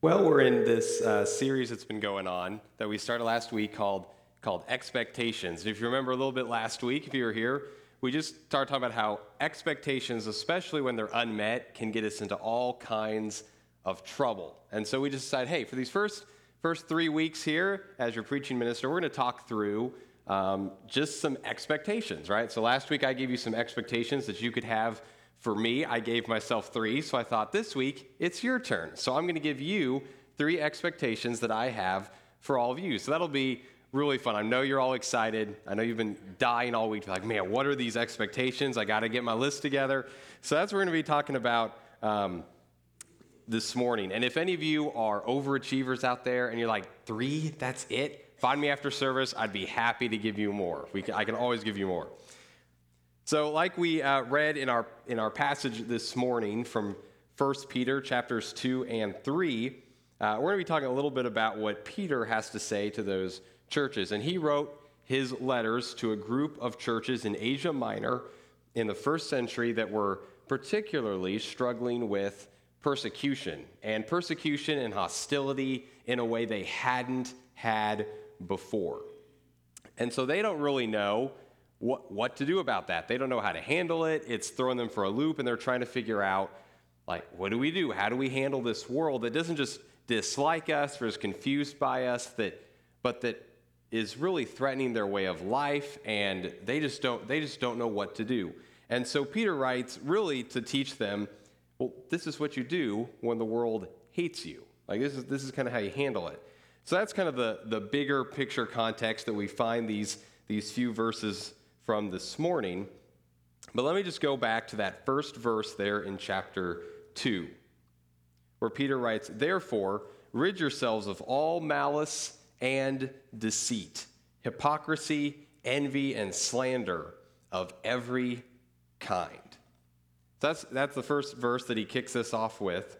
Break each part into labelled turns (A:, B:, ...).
A: Well, we're in this uh, series that's been going on that we started last week called called Expectations. If you remember a little bit last week, if you were here, we just started talking about how expectations, especially when they're unmet, can get us into all kinds of trouble. And so we just decided, hey, for these first first three weeks here as your preaching minister, we're going to talk through um, just some expectations, right? So last week I gave you some expectations that you could have for me, I gave myself three, so I thought this week it's your turn. So I'm going to give you three expectations that I have for all of you. So that'll be really fun. I know you're all excited. I know you've been dying all week. Like, man, what are these expectations? I got to get my list together. So that's what we're going to be talking about um, this morning. And if any of you are overachievers out there and you're like, three, that's it, find me after service. I'd be happy to give you more. Can, I can always give you more. So, like we uh, read in our, in our passage this morning from 1 Peter chapters 2 and 3, uh, we're going to be talking a little bit about what Peter has to say to those churches. And he wrote his letters to a group of churches in Asia Minor in the first century that were particularly struggling with persecution, and persecution and hostility in a way they hadn't had before. And so they don't really know what, what to do about that. They don't know how to handle it. It's throwing them for a loop, and they're trying to figure out, like, what do we do? How do we handle this world that doesn't just dislike us or is confused by us, that, but that is really threatening their way of life, and they just don't, they just don't know what to do. And so Peter writes, really, to teach them, well, this is what you do when the world hates you. Like, this is, this is kind of how you handle it. So that's kind of the, the bigger picture context that we find these, these few verses from this morning. But let me just go back to that first verse there in chapter 2, where Peter writes, Therefore, rid yourselves of all malice and deceit, hypocrisy, envy, and slander of every kind. That's, that's the first verse that he kicks us off with.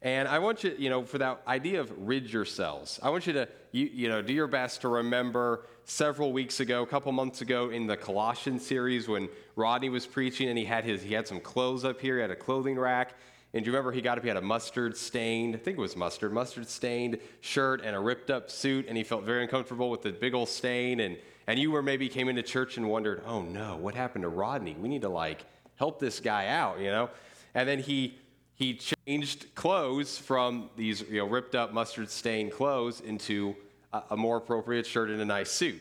A: And I want you, you know, for that idea of rid yourselves, I want you to, you, you know, do your best to remember several weeks ago, a couple months ago in the Colossians series when Rodney was preaching and he had his, he had some clothes up here, he had a clothing rack. And do you remember he got up, he had a mustard stained, I think it was mustard, mustard stained shirt and a ripped up suit, and he felt very uncomfortable with the big old stain. And, and you were maybe came into church and wondered, oh no, what happened to Rodney? We need to like help this guy out, you know? And then he he changed clothes from these you know, ripped up mustard stained clothes into a, a more appropriate shirt and a nice suit.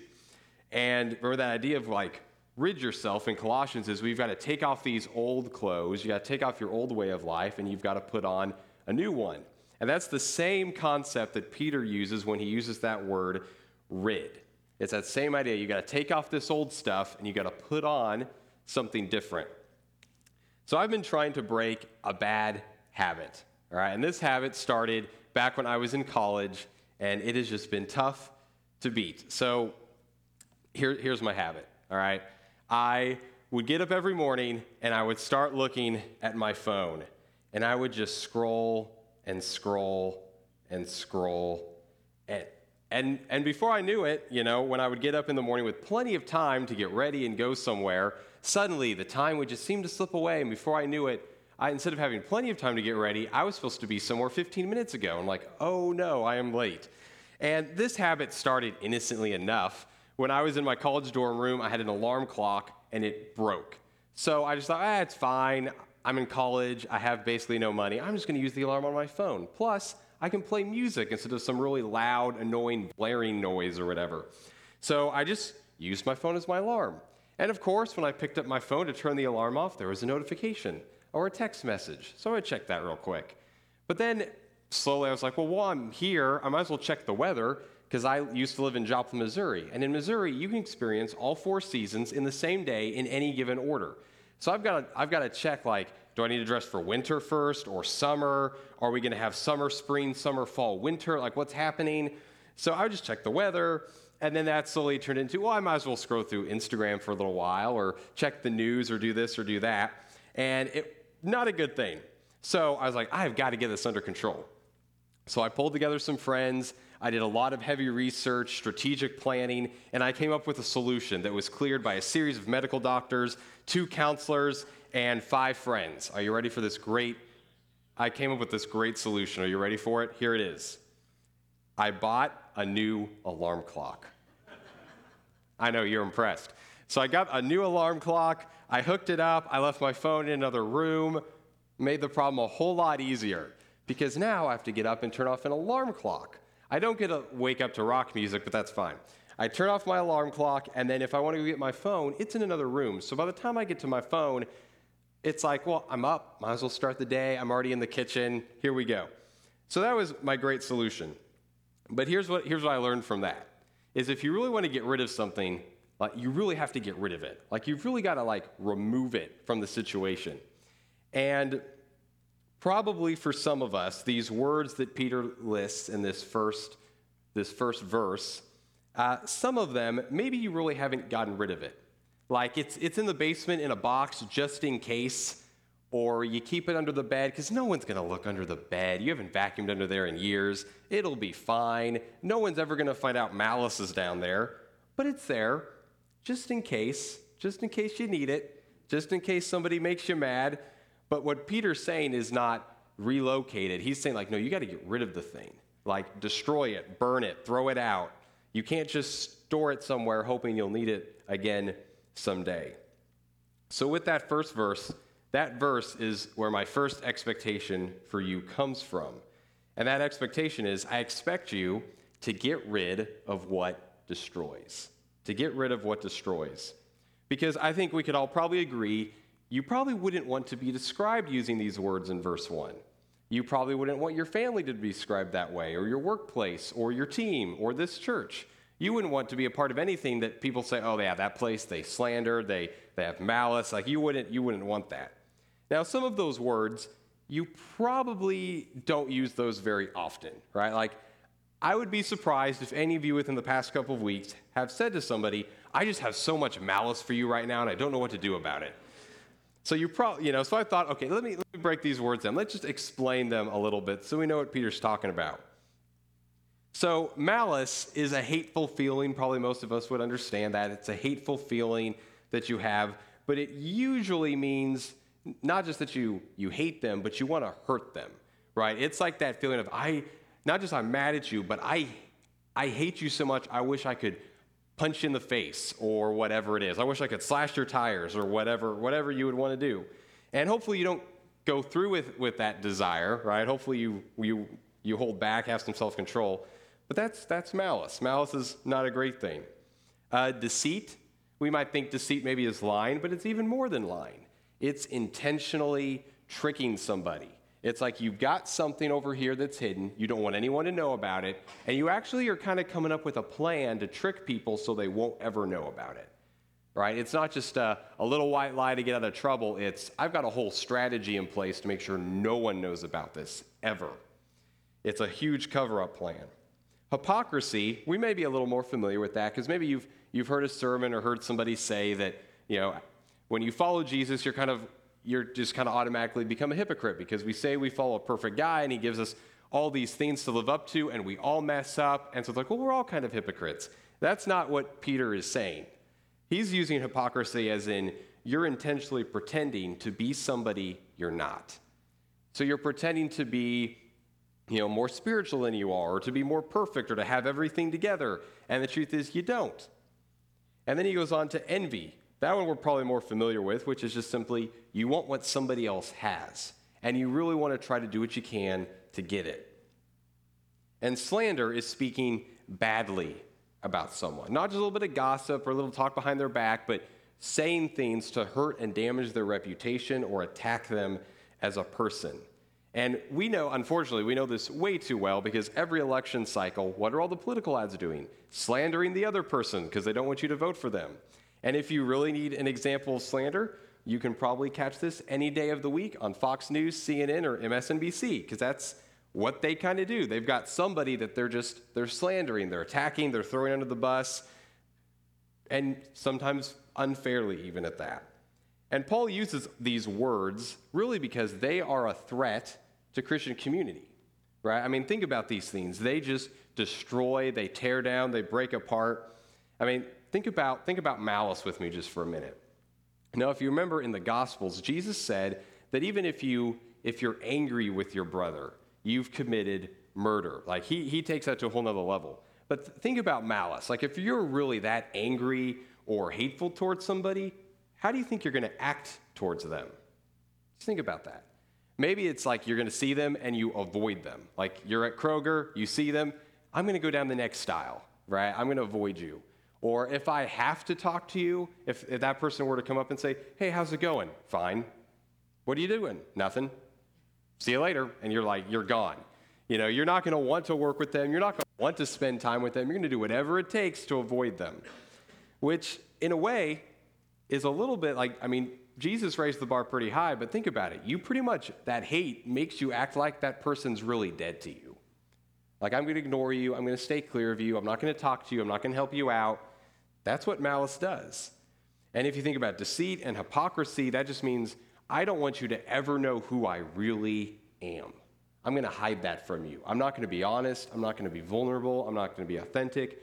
A: And remember that idea of like, rid yourself in Colossians is we've got to take off these old clothes, you got to take off your old way of life, and you've got to put on a new one. And that's the same concept that Peter uses when he uses that word rid. It's that same idea. You got to take off this old stuff and you got to put on something different. So I've been trying to break a bad habit, all right? And this habit started back when I was in college, and it has just been tough to beat. So here, here's my habit, all right? I would get up every morning and I would start looking at my phone, and I would just scroll and scroll and scroll. And, and, and before I knew it, you know, when I would get up in the morning with plenty of time to get ready and go somewhere, suddenly the time would just seem to slip away. And before I knew it, I, instead of having plenty of time to get ready, I was supposed to be somewhere 15 minutes ago. I'm like, oh no, I am late. And this habit started innocently enough. When I was in my college dorm room, I had an alarm clock and it broke. So I just thought, ah, it's fine. I'm in college. I have basically no money. I'm just going to use the alarm on my phone. Plus, I can play music instead of some really loud, annoying, blaring noise or whatever. So I just used my phone as my alarm. And of course, when I picked up my phone to turn the alarm off, there was a notification or a text message. So I checked that real quick. But then slowly I was like, well, while I'm here, I might as well check the weather because I used to live in Joplin, Missouri. And in Missouri, you can experience all four seasons in the same day in any given order. So I've got to, I've to check like, do I need to dress for winter first or summer? Are we going to have summer, spring, summer, fall, winter? Like what's happening? So I would just check the weather. And then that slowly turned into, well, I might as well scroll through Instagram for a little while or check the news or do this or do that. And it, not a good thing. So I was like, I've got to get this under control. So I pulled together some friends. I did a lot of heavy research, strategic planning, and I came up with a solution that was cleared by a series of medical doctors, two counselors, and five friends. Are you ready for this great I came up with this great solution. Are you ready for it? Here it is. I bought a new alarm clock. I know you're impressed. So I got a new alarm clock. I hooked it up. I left my phone in another room. Made the problem a whole lot easier because now I have to get up and turn off an alarm clock. I don't get to wake up to rock music, but that's fine. I turn off my alarm clock, and then if I want to go get my phone, it's in another room. So by the time I get to my phone, it's like, well, I'm up, might as well start the day. I'm already in the kitchen. Here we go. So that was my great solution. But here's what, here's what I learned from that is if you really want to get rid of something, like you really have to get rid of it. Like you've really got to like remove it from the situation. And probably for some of us, these words that Peter lists in this first, this first verse, uh, some of them, maybe you really haven't gotten rid of it. Like it's, it's in the basement in a box just in case, or you keep it under the bed because no one's going to look under the bed. You haven't vacuumed under there in years. It'll be fine. No one's ever going to find out malice is down there, but it's there just in case, just in case you need it, just in case somebody makes you mad. But what Peter's saying is not relocate it. He's saying, like, no, you got to get rid of the thing. Like, destroy it, burn it, throw it out. You can't just store it somewhere hoping you'll need it again someday. So, with that first verse, that verse is where my first expectation for you comes from. And that expectation is I expect you to get rid of what destroys. To get rid of what destroys. Because I think we could all probably agree you probably wouldn't want to be described using these words in verse 1. You probably wouldn't want your family to be described that way, or your workplace, or your team, or this church. You wouldn't want to be a part of anything that people say, oh, yeah, that place, they slander, they, they have malice. Like, you wouldn't, you wouldn't want that. Now, some of those words, you probably don't use those very often, right? Like, I would be surprised if any of you within the past couple of weeks have said to somebody, I just have so much malice for you right now, and I don't know what to do about it. So you probably, you know, so I thought, okay, let me, let me break these words down. Let's just explain them a little bit so we know what Peter's talking about. So malice is a hateful feeling. Probably most of us would understand that. It's a hateful feeling that you have, but it usually means not just that you, you hate them, but you want to hurt them, right? It's like that feeling of, I, not just I'm mad at you, but I, I hate you so much, I wish I could punch you in the face or whatever it is. I wish I could slash your tires or whatever, whatever you would want to do. And hopefully you don't go through with, with that desire, right? Hopefully you, you, you hold back, have some self control. But that's, that's malice. Malice is not a great thing. Uh, deceit, we might think deceit maybe is lying, but it's even more than lying. It's intentionally tricking somebody. It's like you've got something over here that's hidden, you don't want anyone to know about it, and you actually are kind of coming up with a plan to trick people so they won't ever know about it. Right? It's not just a, a little white lie to get out of trouble, it's I've got a whole strategy in place to make sure no one knows about this ever. It's a huge cover up plan. Hypocrisy, we may be a little more familiar with that because maybe you've, you've heard a sermon or heard somebody say that, you know, when you follow Jesus, you're kind of you're just kind of automatically become a hypocrite because we say we follow a perfect guy and he gives us all these things to live up to and we all mess up. And so it's like, well, we're all kind of hypocrites. That's not what Peter is saying. He's using hypocrisy as in you're intentionally pretending to be somebody you're not. So you're pretending to be, you know, more spiritual than you are, or to be more perfect, or to have everything together. And the truth is, you don't. And then he goes on to envy. That one we're probably more familiar with, which is just simply you want what somebody else has, and you really want to try to do what you can to get it. And slander is speaking badly about someone, not just a little bit of gossip or a little talk behind their back, but saying things to hurt and damage their reputation or attack them as a person. And we know, unfortunately, we know this way too well because every election cycle, what are all the political ads doing? Slandering the other person because they don't want you to vote for them. And if you really need an example of slander, you can probably catch this any day of the week on Fox News, CNN, or MSNBC, because that's what they kind of do. They've got somebody that they're just they're slandering, they're attacking, they're throwing under the bus, and sometimes unfairly even at that. And Paul uses these words really because they are a threat to Christian community. Right? I mean, think about these things. They just destroy, they tear down, they break apart. I mean, think about, think about malice with me just for a minute. Now, if you remember in the Gospels, Jesus said that even if you if you're angry with your brother, you've committed murder. Like he, he takes that to a whole nother level. But th- think about malice. Like if you're really that angry or hateful towards somebody, how do you think you're going to act towards them? Just think about that. Maybe it's like you're going to see them and you avoid them. Like you're at Kroger, you see them, I'm going to go down the next aisle, right? I'm going to avoid you. Or if I have to talk to you, if, if that person were to come up and say, hey, how's it going? Fine. What are you doing? Nothing. See you later. And you're like, you're gone. You know, you're not going to want to work with them. You're not going to want to spend time with them. You're going to do whatever it takes to avoid them, which in a way is a little bit like, I mean, Jesus raised the bar pretty high, but think about it. You pretty much, that hate makes you act like that person's really dead to you. Like, I'm going to ignore you. I'm going to stay clear of you. I'm not going to talk to you. I'm not going to help you out. That's what malice does. And if you think about deceit and hypocrisy, that just means I don't want you to ever know who I really am. I'm going to hide that from you. I'm not going to be honest. I'm not going to be vulnerable. I'm not going to be authentic.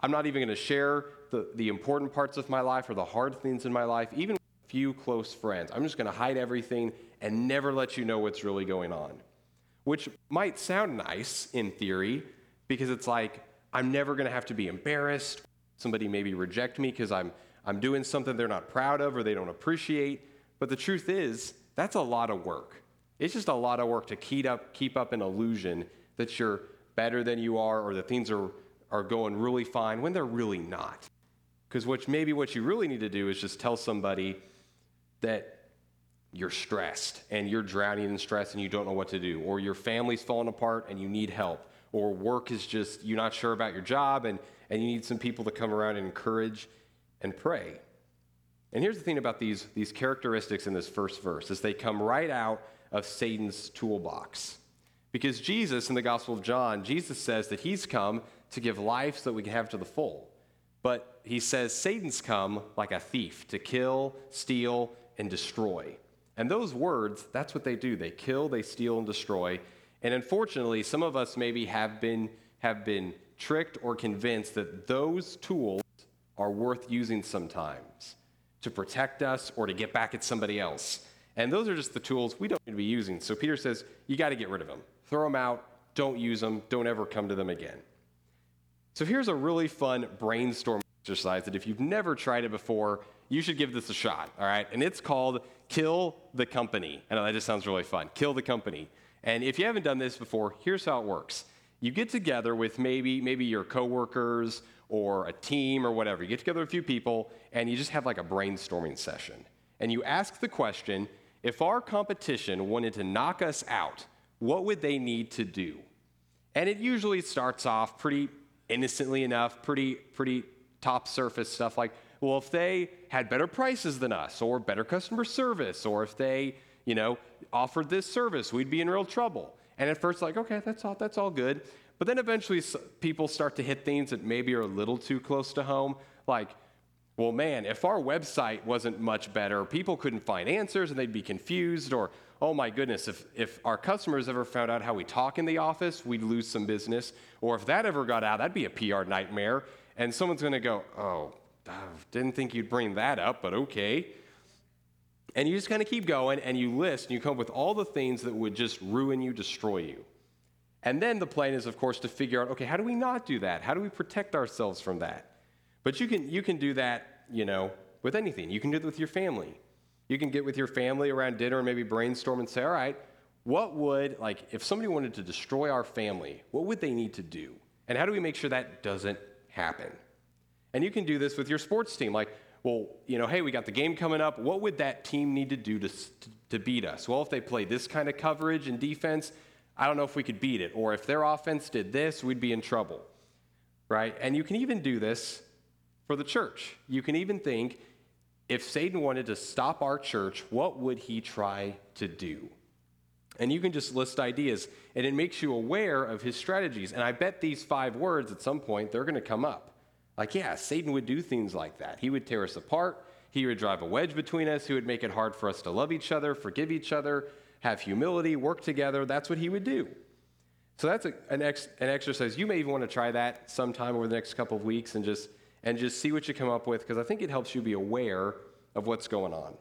A: I'm not even going to share the, the important parts of my life or the hard things in my life, even few close friends. I'm just going to hide everything and never let you know what's really going on which might sound nice in theory because it's like I'm never going to have to be embarrassed. Somebody maybe reject me because I'm, I'm doing something they're not proud of or they don't appreciate. But the truth is, that's a lot of work. It's just a lot of work to keep up, keep up an illusion that you're better than you are or that things are, are going really fine when they're really not. Because maybe what you really need to do is just tell somebody that you're stressed and you're drowning in stress and you don't know what to do, or your family's falling apart and you need help, or work is just, you're not sure about your job and, and you need some people to come around and encourage and pray. And here's the thing about these, these characteristics in this first verse is they come right out of Satan's toolbox. Because Jesus in the Gospel of John, Jesus says that he's come to give life so that we can have to the full. But he says Satan's come like a thief to kill, steal, and destroy. And those words, that's what they do. They kill, they steal, and destroy. And unfortunately, some of us maybe have been, have been tricked or convinced that those tools are worth using sometimes to protect us or to get back at somebody else. And those are just the tools we don't need to be using. So Peter says, you got to get rid of them. Throw them out. Don't use them. Don't ever come to them again. So here's a really fun brainstorm exercise that if you've never tried it before, you should give this a shot, all right? And it's called Kill the Company. I know that just sounds really fun. Kill the Company. And if you haven't done this before, here's how it works. You get together with maybe maybe your coworkers or a team or whatever. You get together a few people and you just have like a brainstorming session. And you ask the question, if our competition wanted to knock us out, what would they need to do? And it usually starts off pretty innocently enough, pretty pretty top surface stuff like well, if they had better prices than us, or better customer service, or if they, you know, offered this service, we'd be in real trouble. And at first, like, okay, that's all, that's all good. But then eventually, people start to hit things that maybe are a little too close to home, like, well, man, if our website wasn't much better, people couldn't find answers and they'd be confused, or, oh my goodness, if, if our customers ever found out how we talk in the office, we'd lose some business. Or if that ever got out, that'd be a PR nightmare. And someone's gonna go, oh, didn't think you'd bring that up, but okay. And you just kind of keep going and you list and you come up with all the things that would just ruin you, destroy you. And then the plan is, of course, to figure out okay, how do we not do that? How do we protect ourselves from that? But you can, you can do that, you know, with anything. You can do it with your family. You can get with your family around dinner and maybe brainstorm and say, all right, what would, like, if somebody wanted to destroy our family, what would they need to do? And how do we make sure that doesn't happen? And you can do this with your sports team. Like, well, you know, hey, we got the game coming up. What would that team need to do to, to beat us? Well, if they play this kind of coverage and defense, I don't know if we could beat it. Or if their offense did this, we'd be in trouble. Right? And you can even do this for the church. You can even think if Satan wanted to stop our church, what would he try to do? And you can just list ideas, and it makes you aware of his strategies. And I bet these five words at some point, they're going to come up. Like, yeah, Satan would do things like that. He would tear us apart. He would drive a wedge between us. He would make it hard for us to love each other, forgive each other, have humility, work together. That's what he would do. So that's a, an, ex, an exercise. You may even want to try that sometime over the next couple of weeks and just, and just see what you come up with because I think it helps you be aware of what's going on.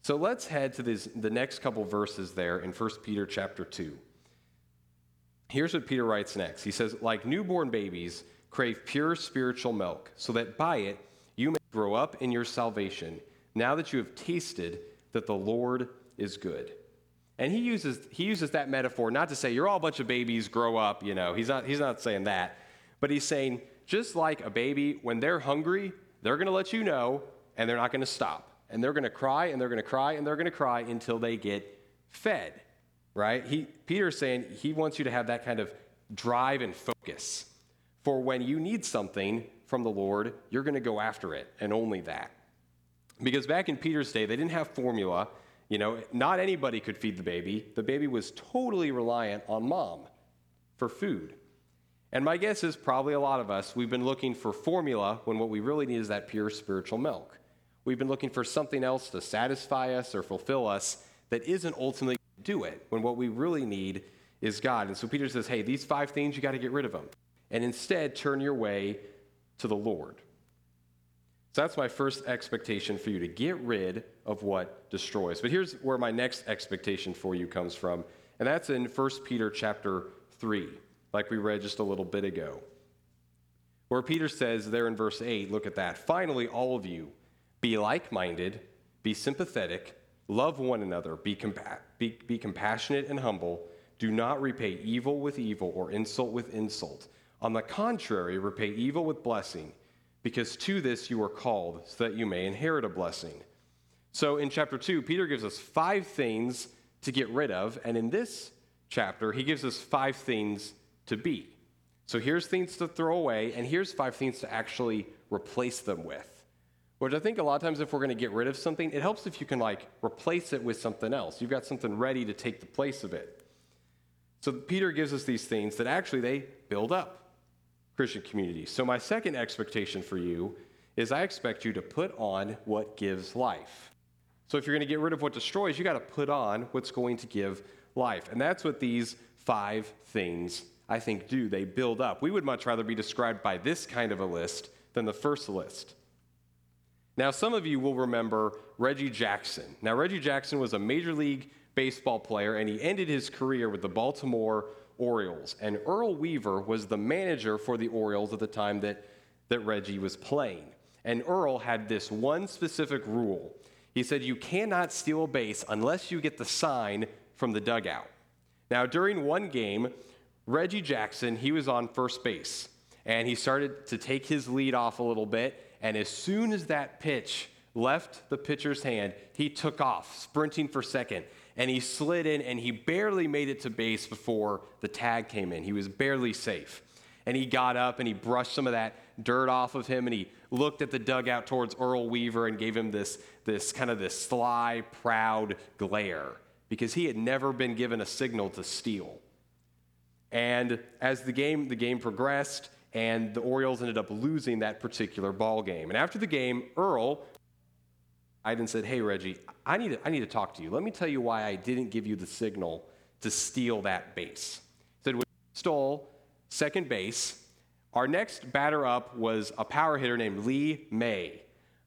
A: So let's head to this, the next couple verses there in 1 Peter chapter 2. Here's what Peter writes next. He says, Like newborn babies, crave pure spiritual milk, so that by it you may grow up in your salvation, now that you have tasted that the Lord is good. And he uses, he uses that metaphor not to say you're all a bunch of babies, grow up, you know. He's not, he's not saying that. But he's saying, just like a baby, when they're hungry, they're going to let you know and they're not going to stop. And they're going to cry and they're going to cry and they're going to cry until they get fed, right? He, Peter's saying he wants you to have that kind of drive and focus. For when you need something from the Lord, you're going to go after it and only that. Because back in Peter's day, they didn't have formula. You know, not anybody could feed the baby. The baby was totally reliant on mom for food. And my guess is probably a lot of us, we've been looking for formula when what we really need is that pure spiritual milk. We've been looking for something else to satisfy us or fulfill us that isn't ultimately do it when what we really need is God. And so Peter says, hey, these five things, you got to get rid of them. And instead, turn your way to the Lord. So that's my first expectation for you to get rid of what destroys. But here's where my next expectation for you comes from, and that's in 1 Peter chapter 3, like we read just a little bit ago. Where Peter says there in verse 8, look at that. Finally, all of you, be like minded, be sympathetic, love one another, be, compa- be, be compassionate and humble. Do not repay evil with evil or insult with insult. On the contrary, repay evil with blessing because to this you are called, so that you may inherit a blessing. So in chapter 2, Peter gives us five things to get rid of, and in this chapter, he gives us five things to be. So here's things to throw away, and here's five things to actually replace them with. Which I think a lot of times, if we're going to get rid of something, it helps if you can like replace it with something else. You've got something ready to take the place of it. So Peter gives us these things that actually they build up. Christian community. So, my second expectation for you is I expect you to put on what gives life. So, if you're going to get rid of what destroys, you got to put on what's going to give life. And that's what these five things, I think, do. They build up. We would much rather be described by this kind of a list than the first list. Now, some of you will remember Reggie Jackson. Now, Reggie Jackson was a Major League Baseball player, and he ended his career with the Baltimore Orioles. And Earl Weaver was the manager for the Orioles at the time that, that Reggie was playing. And Earl had this one specific rule. He said, You cannot steal a base unless you get the sign from the dugout. Now, during one game, Reggie Jackson, he was on first base. And he started to take his lead off a little bit. And as soon as that pitch left the pitcher's hand, he took off, sprinting for second and he slid in and he barely made it to base before the tag came in. He was barely safe. And he got up and he brushed some of that dirt off of him and he looked at the dugout towards Earl Weaver and gave him this, this kind of this sly, proud glare because he had never been given a signal to steal. And as the game, the game progressed, and the Orioles ended up losing that particular ball game. And after the game, Earl and said, Hey, Reggie, I need, to, I need to talk to you. Let me tell you why I didn't give you the signal to steal that base. He said, We stole second base. Our next batter up was a power hitter named Lee May.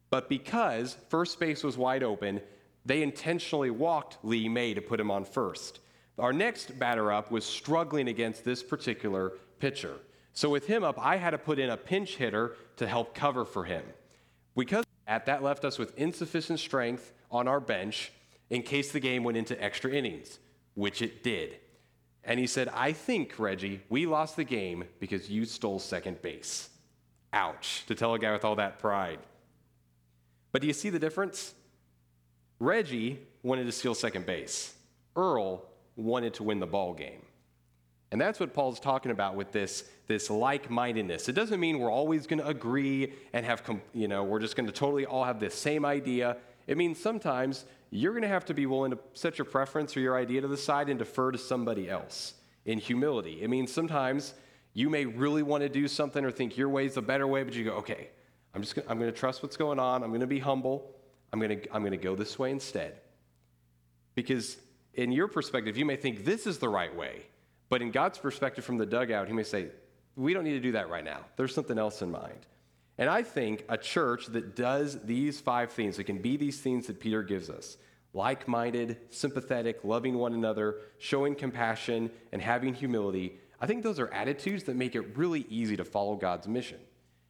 A: But because first base was wide open, they intentionally walked Lee May to put him on first. Our next batter up was struggling against this particular pitcher. So with him up, I had to put in a pinch hitter to help cover for him. Because at that left us with insufficient strength on our bench in case the game went into extra innings, which it did. And he said, I think, Reggie, we lost the game because you stole second base. Ouch, to tell a guy with all that pride. But do you see the difference? Reggie wanted to steal second base. Earl wanted to win the ball game. And that's what Paul's talking about with this, this like mindedness. It doesn't mean we're always going to agree and have, you know, we're just going to totally all have the same idea. It means sometimes you're going to have to be willing to set your preference or your idea to the side and defer to somebody else in humility. It means sometimes you may really want to do something or think your way is the better way, but you go, okay, I'm just gonna, I'm going to trust what's going on. I'm going to be humble. I'm going to, I'm going to go this way instead. Because in your perspective, you may think this is the right way. But in God's perspective from the dugout, he may say, we don't need to do that right now. There's something else in mind. And I think a church that does these five things, that can be these things that Peter gives us like minded, sympathetic, loving one another, showing compassion, and having humility, I think those are attitudes that make it really easy to follow God's mission.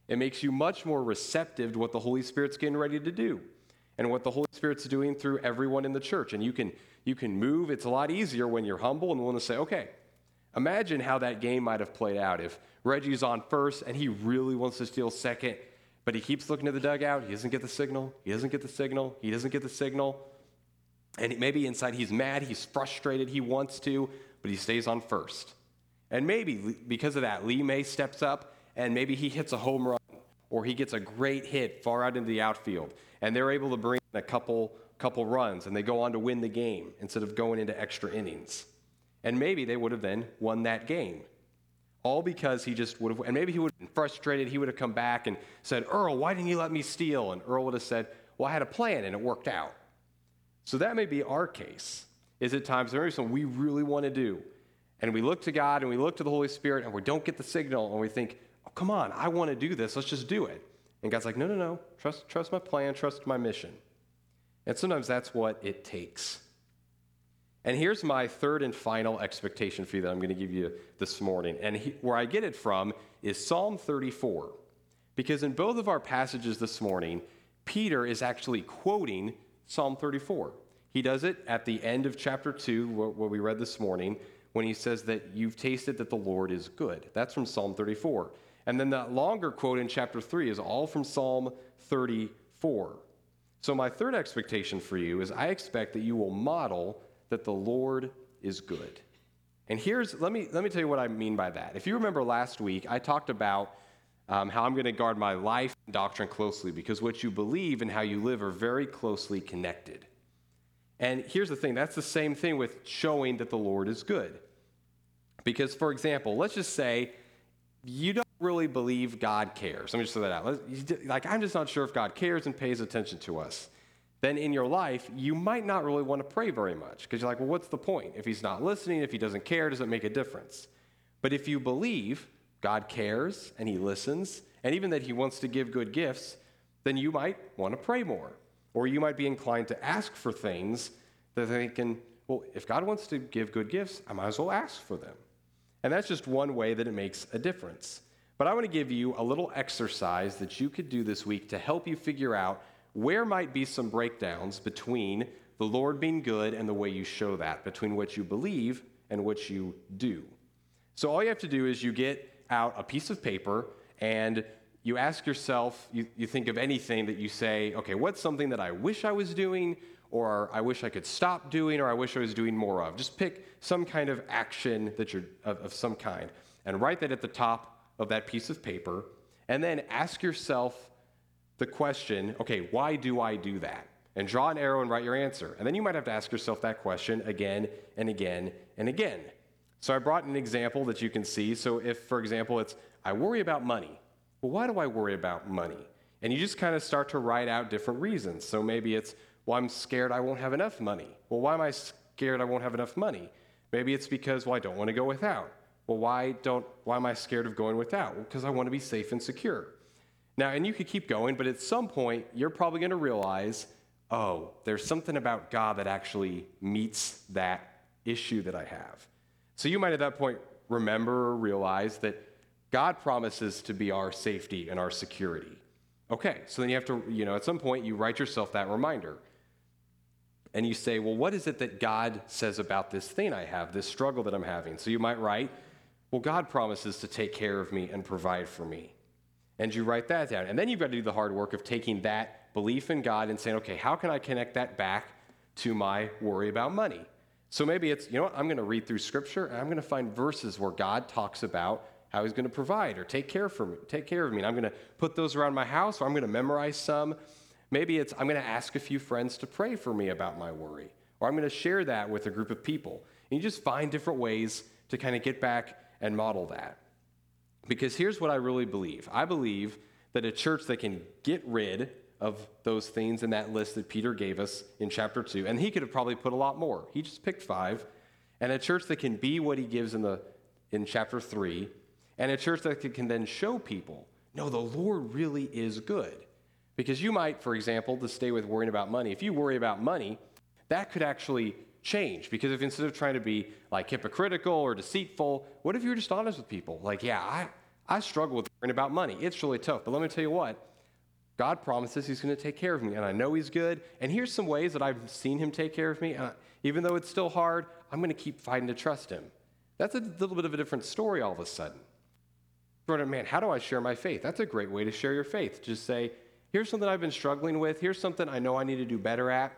A: It makes you much more receptive to what the Holy Spirit's getting ready to do and what the Holy Spirit's doing through everyone in the church. And you can, you can move. It's a lot easier when you're humble and willing to say, okay, imagine how that game might have played out if Reggie's on first and he really wants to steal second, but he keeps looking to the dugout. He doesn't get the signal. He doesn't get the signal. He doesn't get the signal. And maybe inside he's mad, he's frustrated, he wants to, but he stays on first. And maybe because of that, Lee May steps up and maybe he hits a home run or he gets a great hit far out into the outfield. And they're able to bring in a couple, couple runs and they go on to win the game instead of going into extra innings. And maybe they would have then won that game. All because he just would have, and maybe he would have been frustrated. He would have come back and said, Earl, why didn't you let me steal? And Earl would have said, Well, I had a plan and it worked out. So that may be our case. Is at times there is something we really want to do, and we look to God and we look to the Holy Spirit and we don't get the signal and we think, oh, come on, I want to do this. Let's just do it. And God's like, no, no, no. Trust, trust my plan, trust my mission. And sometimes that's what it takes. And here's my third and final expectation for you that I'm going to give you this morning. And he, where I get it from is Psalm 34. Because in both of our passages this morning, Peter is actually quoting Psalm 34. He does it at the end of chapter 2, what we read this morning, when he says that you've tasted that the Lord is good. That's from Psalm 34. And then that longer quote in chapter 3 is all from Psalm 34. So, my third expectation for you is I expect that you will model that the Lord is good. And here's, let me, let me tell you what I mean by that. If you remember last week, I talked about um, how I'm going to guard my life and doctrine closely because what you believe and how you live are very closely connected. And here's the thing that's the same thing with showing that the Lord is good. Because, for example, let's just say you don't really believe God cares. Let me just throw that out. Like, I'm just not sure if God cares and pays attention to us. Then in your life, you might not really want to pray very much because you're like, well, what's the point? If he's not listening, if he doesn't care, does it make a difference? But if you believe God cares and he listens, and even that he wants to give good gifts, then you might want to pray more. Or you might be inclined to ask for things that they can, well, if God wants to give good gifts, I might as well ask for them. And that's just one way that it makes a difference. But I want to give you a little exercise that you could do this week to help you figure out where might be some breakdowns between the Lord being good and the way you show that, between what you believe and what you do. So all you have to do is you get out a piece of paper and you ask yourself, you, you think of anything that you say, okay, what's something that I wish I was doing, or I wish I could stop doing, or I wish I was doing more of. Just pick some kind of action that you're of, of some kind and write that at the top of that piece of paper, and then ask yourself the question, okay, why do I do that? And draw an arrow and write your answer. And then you might have to ask yourself that question again and again and again. So I brought an example that you can see. So if, for example, it's, I worry about money. Well, why do I worry about money? And you just kind of start to write out different reasons. So maybe it's, well, I'm scared I won't have enough money. Well, why am I scared I won't have enough money? Maybe it's because, well, I don't want to go without. Well, why don't why am I scared of going without? Well, because I want to be safe and secure. Now, and you could keep going, but at some point you're probably going to realize, oh, there's something about God that actually meets that issue that I have. So you might at that point remember or realize that God promises to be our safety and our security. Okay, so then you have to, you know, at some point you write yourself that reminder and you say, well, what is it that God says about this thing I have, this struggle that I'm having? So you might write, well, God promises to take care of me and provide for me. And you write that down. And then you've got to do the hard work of taking that belief in God and saying, okay, how can I connect that back to my worry about money? So maybe it's, you know what, I'm going to read through scripture and I'm going to find verses where God talks about how he's going to provide or take care, for me, take care of me. And I'm going to put those around my house or I'm going to memorize some Maybe it's I'm going to ask a few friends to pray for me about my worry, or I'm going to share that with a group of people. And you just find different ways to kind of get back and model that. Because here's what I really believe I believe that a church that can get rid of those things in that list that Peter gave us in chapter 2, and he could have probably put a lot more. He just picked five. And a church that can be what he gives in, the, in chapter 3, and a church that can then show people no, the Lord really is good. Because you might, for example, to stay with worrying about money, if you worry about money, that could actually change. Because if instead of trying to be like hypocritical or deceitful, what if you're just honest with people? Like, yeah, I, I struggle with worrying about money. It's really tough. But let me tell you what, God promises He's going to take care of me, and I know He's good. And here's some ways that I've seen Him take care of me. And I, even though it's still hard, I'm going to keep fighting to trust Him. That's a little bit of a different story all of a sudden. Man, how do I share my faith? That's a great way to share your faith. Just say, here's something I've been struggling with. Here's something I know I need to do better at.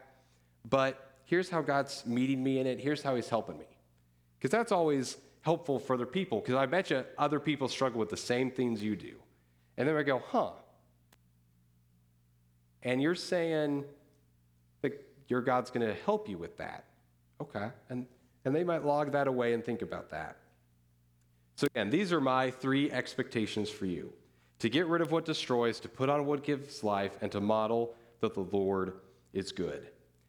A: But here's how God's meeting me in it. Here's how He's helping me. Because that's always helpful for other people. Because I bet you other people struggle with the same things you do. And then I go, huh. And you're saying that your God's going to help you with that. Okay. And, and they might log that away and think about that. So, again, these are my three expectations for you to get rid of what destroys, to put on what gives life, and to model that the Lord is good.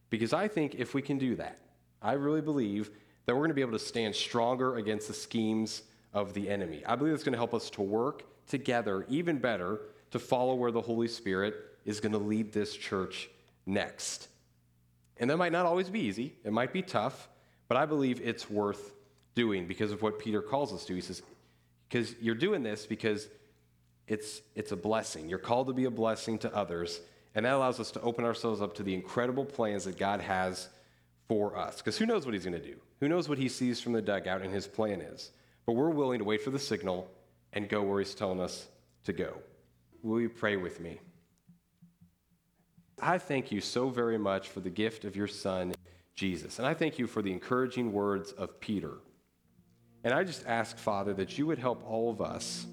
A: Because I think if we can do that, I really believe that we're going to be able to stand stronger against the schemes of the enemy. I believe it's going to help us to work together even better to follow where the Holy Spirit is going to lead this church next. And that might not always be easy, it might be tough, but I believe it's worth doing because of what Peter calls us to. He says, because you're doing this because it's, it's a blessing. You're called to be a blessing to others, and that allows us to open ourselves up to the incredible plans that God has for us. Because who knows what He's going to do? Who knows what He sees from the dugout and His plan is? But we're willing to wait for the signal and go where He's telling us to go. Will you pray with me? I thank you so very much for the gift of your Son, Jesus. And I thank you for the encouraging words of Peter. And I just ask, Father, that you would help all of us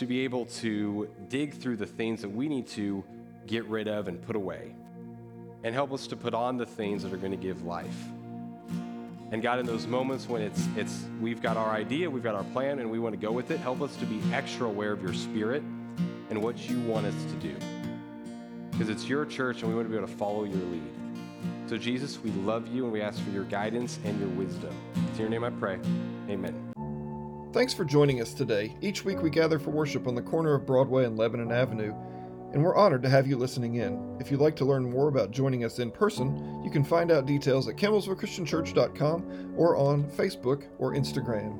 A: to be able to dig through the things that we need to get rid of and put away, and help us to put on the things that are going to give life. And God, in those moments when it's, it's we've got our idea, we've got our plan, and we want to go with it, help us to be extra aware of your spirit and what you want us to do. Because it's your church and we want to be able to follow your lead. So, Jesus, we love you and we ask for your guidance and your wisdom. In your name I pray. Amen.
B: Thanks for joining us today. Each week we gather for worship on the corner of Broadway and Lebanon Avenue, and we're honored to have you listening in. If you'd like to learn more about joining us in person, you can find out details at campbellsvillechristianchurch.com or on Facebook or Instagram.